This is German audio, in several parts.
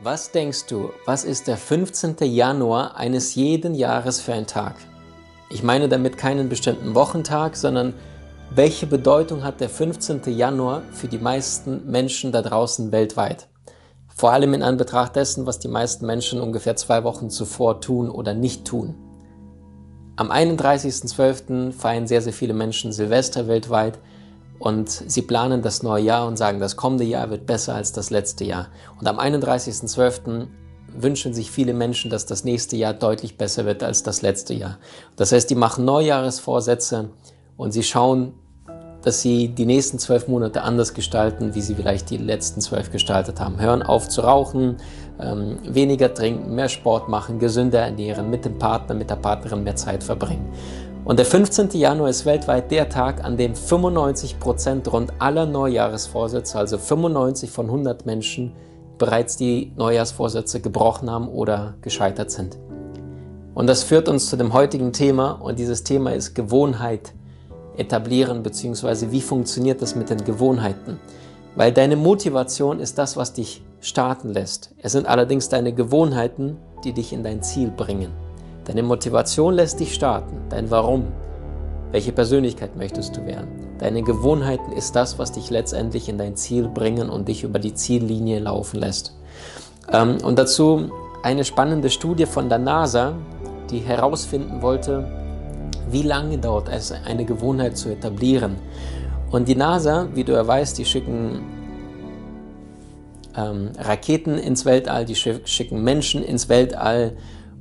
Was denkst du, was ist der 15. Januar eines jeden Jahres für ein Tag? Ich meine damit keinen bestimmten Wochentag, sondern welche Bedeutung hat der 15. Januar für die meisten Menschen da draußen weltweit? Vor allem in Anbetracht dessen, was die meisten Menschen ungefähr zwei Wochen zuvor tun oder nicht tun. Am 31.12. feiern sehr, sehr viele Menschen Silvester weltweit und sie planen das neue Jahr und sagen, das kommende Jahr wird besser als das letzte Jahr. Und am 31.12. wünschen sich viele Menschen, dass das nächste Jahr deutlich besser wird als das letzte Jahr. Das heißt, die machen Neujahresvorsätze und sie schauen, dass sie die nächsten zwölf Monate anders gestalten, wie sie vielleicht die letzten zwölf gestaltet haben. Hören auf zu rauchen, ähm, weniger trinken, mehr Sport machen, gesünder ernähren, mit dem Partner, mit der Partnerin mehr Zeit verbringen. Und der 15. Januar ist weltweit der Tag, an dem 95 Prozent rund aller Neujahresvorsätze, also 95 von 100 Menschen, bereits die Neujahrsvorsätze gebrochen haben oder gescheitert sind. Und das führt uns zu dem heutigen Thema und dieses Thema ist Gewohnheit etablieren, beziehungsweise wie funktioniert das mit den Gewohnheiten. Weil deine Motivation ist das, was dich starten lässt. Es sind allerdings deine Gewohnheiten, die dich in dein Ziel bringen. Deine Motivation lässt dich starten, dein Warum. Welche Persönlichkeit möchtest du werden? Deine Gewohnheiten ist das, was dich letztendlich in dein Ziel bringen und dich über die Ziellinie laufen lässt. Ähm, und dazu eine spannende Studie von der NASA, die herausfinden wollte, wie lange dauert es, eine Gewohnheit zu etablieren? Und die NASA, wie du ja weißt, die schicken ähm, Raketen ins Weltall, die schicken Menschen ins Weltall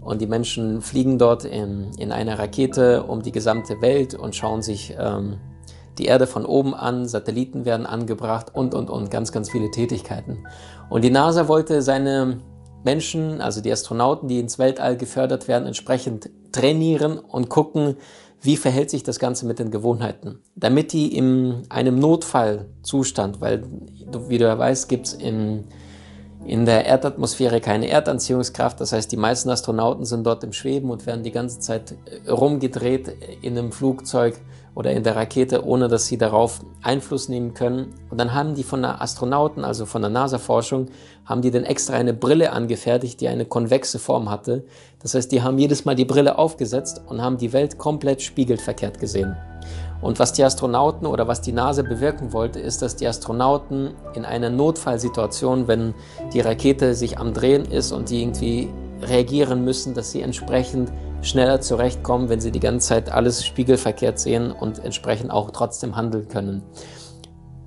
und die Menschen fliegen dort in, in einer Rakete um die gesamte Welt und schauen sich ähm, die Erde von oben an, Satelliten werden angebracht und, und, und, ganz, ganz viele Tätigkeiten. Und die NASA wollte seine Menschen, also die Astronauten, die ins Weltall gefördert werden, entsprechend trainieren und gucken, wie verhält sich das Ganze mit den Gewohnheiten. Damit die in einem Notfallzustand, weil, wie du ja weißt, gibt es in, in der Erdatmosphäre keine Erdanziehungskraft. Das heißt, die meisten Astronauten sind dort im Schweben und werden die ganze Zeit rumgedreht in einem Flugzeug oder in der Rakete, ohne dass sie darauf Einfluss nehmen können. Und dann haben die von der Astronauten, also von der NASA-Forschung, haben die dann extra eine Brille angefertigt, die eine konvexe Form hatte. Das heißt, die haben jedes Mal die Brille aufgesetzt und haben die Welt komplett spiegelverkehrt gesehen. Und was die Astronauten oder was die NASA bewirken wollte, ist, dass die Astronauten in einer Notfallsituation, wenn die Rakete sich am Drehen ist und die irgendwie reagieren müssen, dass sie entsprechend schneller zurechtkommen, wenn sie die ganze Zeit alles spiegelverkehrt sehen und entsprechend auch trotzdem handeln können.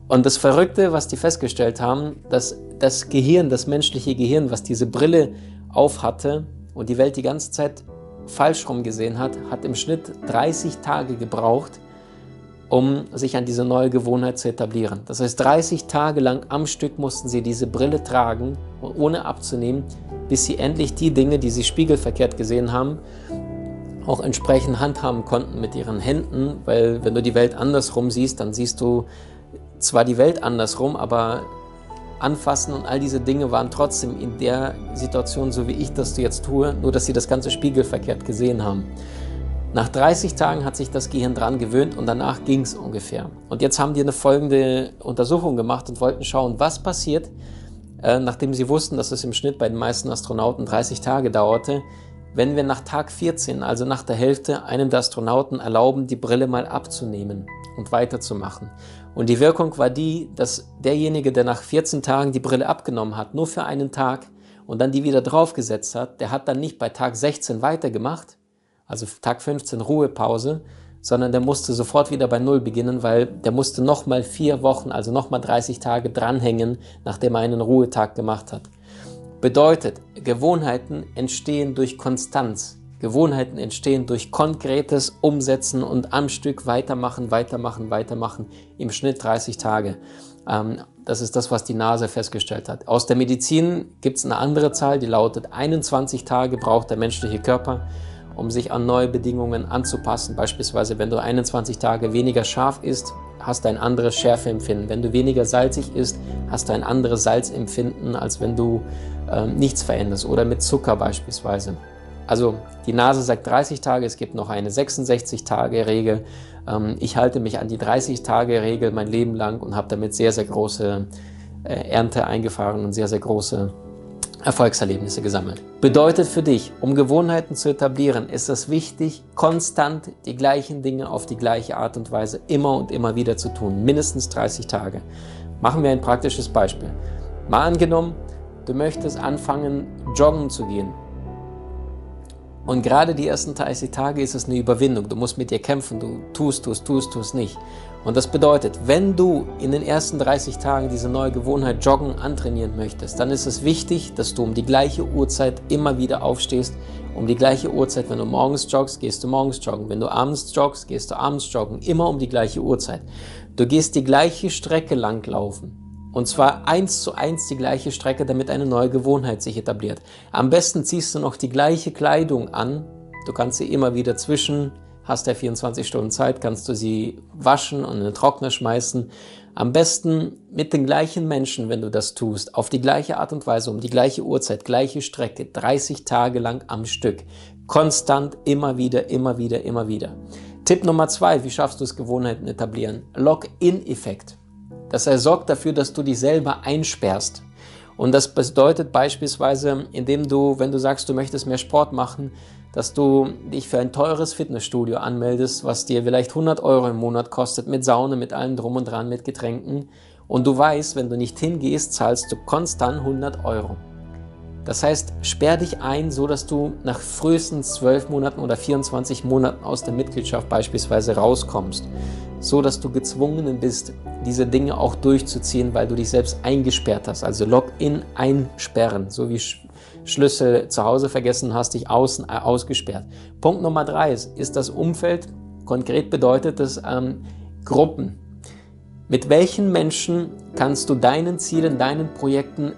Und das Verrückte, was die festgestellt haben, dass das Gehirn, das menschliche Gehirn, was diese Brille aufhatte und die Welt die ganze Zeit falsch rum gesehen hat, hat im Schnitt 30 Tage gebraucht, um sich an diese neue Gewohnheit zu etablieren. Das heißt, 30 Tage lang am Stück mussten sie diese Brille tragen, ohne abzunehmen, bis sie endlich die Dinge, die sie spiegelverkehrt gesehen haben, auch entsprechend handhaben konnten mit ihren Händen, weil wenn du die Welt andersrum siehst, dann siehst du zwar die Welt andersrum, aber anfassen und all diese Dinge waren trotzdem in der Situation so wie ich das jetzt tue, nur dass sie das ganze spiegelverkehrt gesehen haben. Nach 30 Tagen hat sich das Gehirn dran gewöhnt und danach ging es ungefähr. Und jetzt haben die eine folgende Untersuchung gemacht und wollten schauen, was passiert, äh, nachdem sie wussten, dass es im Schnitt bei den meisten Astronauten 30 Tage dauerte, wenn wir nach Tag 14, also nach der Hälfte, einem der Astronauten erlauben, die Brille mal abzunehmen und weiterzumachen. Und die Wirkung war die, dass derjenige, der nach 14 Tagen die Brille abgenommen hat, nur für einen Tag und dann die wieder draufgesetzt hat, der hat dann nicht bei Tag 16 weitergemacht, also Tag 15 Ruhepause, sondern der musste sofort wieder bei Null beginnen, weil der musste nochmal vier Wochen, also nochmal 30 Tage dranhängen, nachdem er einen Ruhetag gemacht hat. Bedeutet, Gewohnheiten entstehen durch Konstanz. Gewohnheiten entstehen durch konkretes Umsetzen und am Stück weitermachen, weitermachen, weitermachen, im Schnitt 30 Tage. Ähm, das ist das, was die Nase festgestellt hat. Aus der Medizin gibt es eine andere Zahl, die lautet 21 Tage braucht der menschliche Körper, um sich an neue Bedingungen anzupassen. Beispielsweise, wenn du 21 Tage weniger scharf isst, hast du ein anderes Schärfeempfinden. Wenn du weniger salzig isst, hast du ein anderes Salzempfinden, als wenn du äh, nichts veränderst. Oder mit Zucker beispielsweise. Also die Nase sagt 30 Tage, es gibt noch eine 66-Tage-Regel. Ähm, ich halte mich an die 30-Tage-Regel mein Leben lang und habe damit sehr, sehr große äh, Ernte eingefahren und sehr, sehr große Erfolgserlebnisse gesammelt. Bedeutet für dich, um Gewohnheiten zu etablieren, ist es wichtig, konstant die gleichen Dinge auf die gleiche Art und Weise immer und immer wieder zu tun. Mindestens 30 Tage. Machen wir ein praktisches Beispiel. Mal angenommen, du möchtest anfangen, joggen zu gehen. Und gerade die ersten 30 Tage ist es eine Überwindung. Du musst mit dir kämpfen. Du tust, tust, tust, tust nicht. Und das bedeutet, wenn du in den ersten 30 Tagen diese neue Gewohnheit Joggen antrainieren möchtest, dann ist es wichtig, dass du um die gleiche Uhrzeit immer wieder aufstehst. Um die gleiche Uhrzeit, wenn du morgens joggst, gehst du morgens joggen. Wenn du abends joggst, gehst du abends joggen. Immer um die gleiche Uhrzeit. Du gehst die gleiche Strecke langlaufen. Und zwar eins zu eins die gleiche Strecke, damit eine neue Gewohnheit sich etabliert. Am besten ziehst du noch die gleiche Kleidung an. Du kannst sie immer wieder zwischen hast ja 24 Stunden Zeit, kannst du sie waschen und in den Trockner schmeißen. Am besten mit den gleichen Menschen, wenn du das tust, auf die gleiche Art und Weise, um die gleiche Uhrzeit, gleiche Strecke, 30 Tage lang am Stück. Konstant, immer wieder, immer wieder, immer wieder. Tipp Nummer zwei, wie schaffst du es, Gewohnheiten etablieren? Lock-in-Effekt. Das heißt, sorgt dafür, dass du dich selber einsperrst. Und das bedeutet beispielsweise, indem du, wenn du sagst, du möchtest mehr Sport machen, dass du dich für ein teures Fitnessstudio anmeldest, was dir vielleicht 100 Euro im Monat kostet, mit Saune, mit allem drum und dran, mit Getränken. Und du weißt, wenn du nicht hingehst, zahlst du konstant 100 Euro. Das heißt, sperr dich ein, so dass du nach frühestens 12 Monaten oder 24 Monaten aus der Mitgliedschaft beispielsweise rauskommst. So dass du gezwungen bist, diese Dinge auch durchzuziehen, weil du dich selbst eingesperrt hast. Also Login einsperren, so wie Schlüssel zu Hause vergessen hast, dich außen äh, ausgesperrt. Punkt Nummer drei ist, ist das Umfeld. Konkret bedeutet es ähm, Gruppen. Mit welchen Menschen kannst du deinen Zielen, deinen Projekten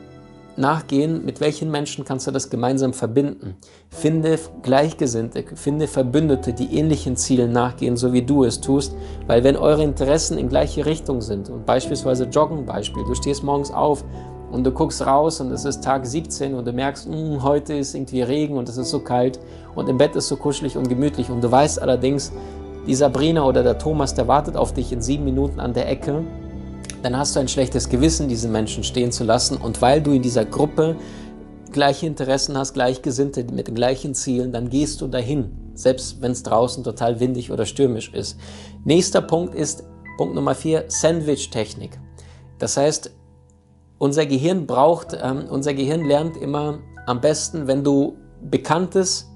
nachgehen, mit welchen Menschen kannst du das gemeinsam verbinden. Finde Gleichgesinnte, finde Verbündete, die ähnlichen Zielen nachgehen, so wie du es tust, weil wenn eure Interessen in gleiche Richtung sind und beispielsweise Joggen Beispiel, du stehst morgens auf und du guckst raus und es ist Tag 17 und du merkst, mh, hm, heute ist irgendwie Regen und es ist so kalt und im Bett ist so kuschelig und gemütlich und du weißt allerdings, die Sabrina oder der Thomas, der wartet auf dich in sieben Minuten an der Ecke, dann hast du ein schlechtes Gewissen, diesen Menschen stehen zu lassen und weil du in dieser Gruppe gleiche Interessen hast, Gleichgesinnte mit den gleichen Zielen, dann gehst du dahin, selbst wenn es draußen total windig oder stürmisch ist. Nächster Punkt ist Punkt Nummer vier, Sandwich-Technik. Das heißt, unser Gehirn braucht, ähm, unser Gehirn lernt immer am besten, wenn du Bekanntes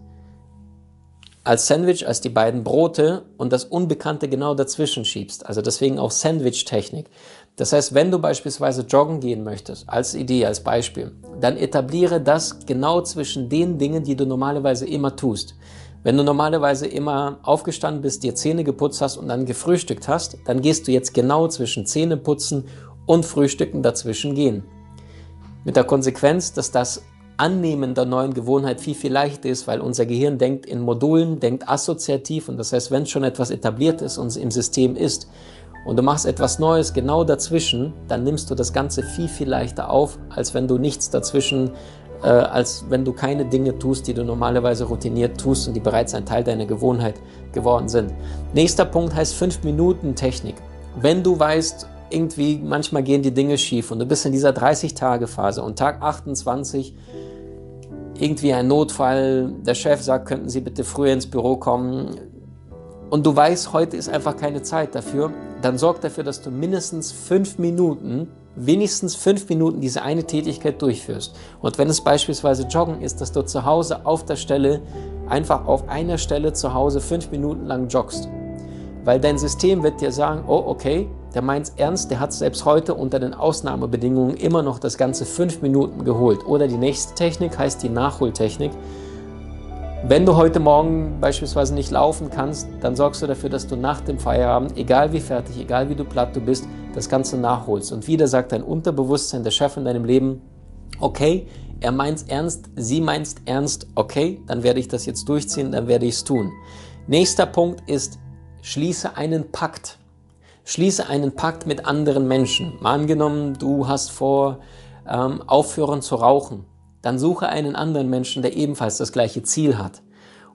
als Sandwich, als die beiden Brote und das Unbekannte genau dazwischen schiebst. Also deswegen auch Sandwich-Technik. Das heißt, wenn du beispielsweise joggen gehen möchtest, als Idee, als Beispiel, dann etabliere das genau zwischen den Dingen, die du normalerweise immer tust. Wenn du normalerweise immer aufgestanden bist, dir Zähne geputzt hast und dann gefrühstückt hast, dann gehst du jetzt genau zwischen Zähneputzen und Frühstücken dazwischen gehen. Mit der Konsequenz, dass das Annehmen der neuen Gewohnheit viel, viel leichter ist, weil unser Gehirn denkt in Modulen, denkt assoziativ und das heißt, wenn schon etwas etabliert ist und im System ist und du machst etwas Neues genau dazwischen, dann nimmst du das Ganze viel, viel leichter auf, als wenn du nichts dazwischen, äh, als wenn du keine Dinge tust, die du normalerweise routiniert tust und die bereits ein Teil deiner Gewohnheit geworden sind. Nächster Punkt heißt 5 Minuten Technik. Wenn du weißt, irgendwie, manchmal gehen die Dinge schief und du bist in dieser 30-Tage-Phase und Tag 28 irgendwie ein Notfall, der Chef sagt, könnten Sie bitte früher ins Büro kommen und du weißt, heute ist einfach keine Zeit dafür, dann sorg dafür, dass du mindestens fünf Minuten, wenigstens fünf Minuten diese eine Tätigkeit durchführst. Und wenn es beispielsweise Joggen ist, dass du zu Hause auf der Stelle, einfach auf einer Stelle zu Hause fünf Minuten lang joggst. Weil dein System wird dir sagen, oh okay, der meint es ernst, der hat selbst heute unter den Ausnahmebedingungen immer noch das ganze fünf Minuten geholt. Oder die nächste Technik heißt die Nachholtechnik. Wenn du heute Morgen beispielsweise nicht laufen kannst, dann sorgst du dafür, dass du nach dem Feierabend, egal wie fertig, egal wie du platt du bist, das Ganze nachholst. Und wieder sagt dein Unterbewusstsein, der Chef in deinem Leben, okay, er meint's ernst, sie meint's ernst, okay, dann werde ich das jetzt durchziehen, dann werde ich es tun. Nächster Punkt ist, schließe einen Pakt. Schließe einen Pakt mit anderen Menschen. Mal angenommen, du hast vor, ähm, aufhören zu rauchen. Dann suche einen anderen Menschen, der ebenfalls das gleiche Ziel hat.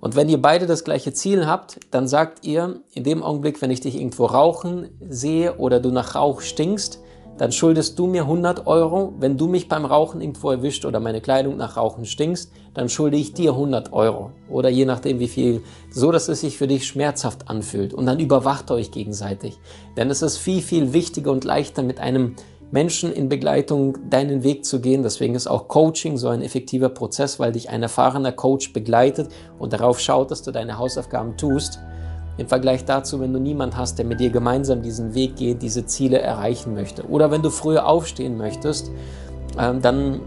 Und wenn ihr beide das gleiche Ziel habt, dann sagt ihr, in dem Augenblick, wenn ich dich irgendwo rauchen sehe oder du nach Rauch stinkst, dann schuldest du mir 100 Euro. Wenn du mich beim Rauchen irgendwo erwischt oder meine Kleidung nach Rauchen stinkst, dann schulde ich dir 100 Euro. Oder je nachdem wie viel, so dass es sich für dich schmerzhaft anfühlt. Und dann überwacht euch gegenseitig. Denn es ist viel, viel wichtiger und leichter mit einem Menschen in Begleitung deinen Weg zu gehen. Deswegen ist auch Coaching so ein effektiver Prozess, weil dich ein erfahrener Coach begleitet und darauf schaut, dass du deine Hausaufgaben tust im Vergleich dazu, wenn du niemand hast, der mit dir gemeinsam diesen Weg geht, diese Ziele erreichen möchte. Oder wenn du früher aufstehen möchtest, ähm, dann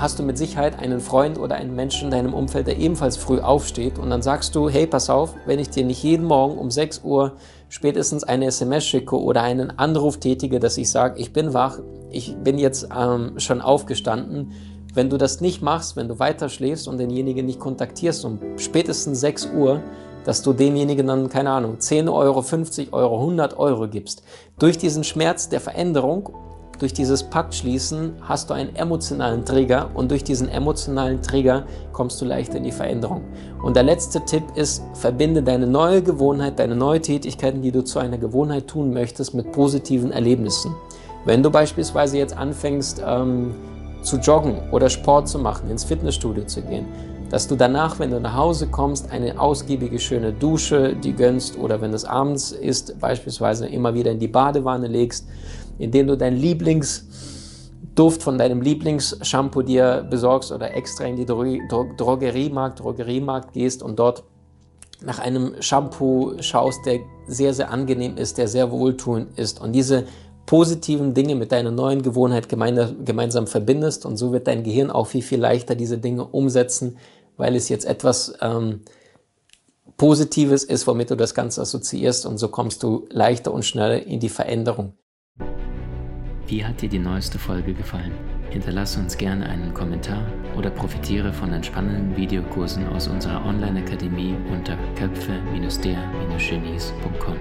hast du mit Sicherheit einen Freund oder einen Menschen in deinem Umfeld, der ebenfalls früh aufsteht und dann sagst du, hey, pass auf, wenn ich dir nicht jeden Morgen um 6 Uhr spätestens eine SMS schicke oder einen Anruf tätige, dass ich sage, ich bin wach, ich bin jetzt ähm, schon aufgestanden, wenn du das nicht machst, wenn du weiter schläfst und denjenigen nicht kontaktierst um spätestens 6 Uhr, dass du demjenigen dann, keine Ahnung, 10 Euro, 50 Euro, 100 Euro gibst. Durch diesen Schmerz der Veränderung, durch dieses Paktschließen hast du einen emotionalen Trigger und durch diesen emotionalen Trigger kommst du leichter in die Veränderung. Und der letzte Tipp ist, verbinde deine neue Gewohnheit, deine neue Tätigkeiten, die du zu einer Gewohnheit tun möchtest, mit positiven Erlebnissen. Wenn du beispielsweise jetzt anfängst ähm, zu joggen oder Sport zu machen, ins Fitnessstudio zu gehen, dass du danach, wenn du nach Hause kommst, eine ausgiebige, schöne Dusche die gönnst oder wenn es abends ist, beispielsweise immer wieder in die Badewanne legst, indem du dein Lieblingsduft von deinem Lieblingsshampoo dir besorgst oder extra in die Dro Dro Drogeriemarkt, Drogeriemarkt gehst und dort nach einem Shampoo schaust, der sehr, sehr angenehm ist, der sehr wohltuend ist und diese positiven Dinge mit deiner neuen Gewohnheit gemeinsam verbindest und so wird dein Gehirn auch viel, viel leichter diese Dinge umsetzen, weil es jetzt etwas ähm, Positives ist, womit du das Ganze assoziierst und so kommst du leichter und schneller in die Veränderung. Wie hat dir die neueste Folge gefallen? Hinterlasse uns gerne einen Kommentar oder profitiere von entspannenden Videokursen aus unserer Online-Akademie unter köpfe-der-genies.com.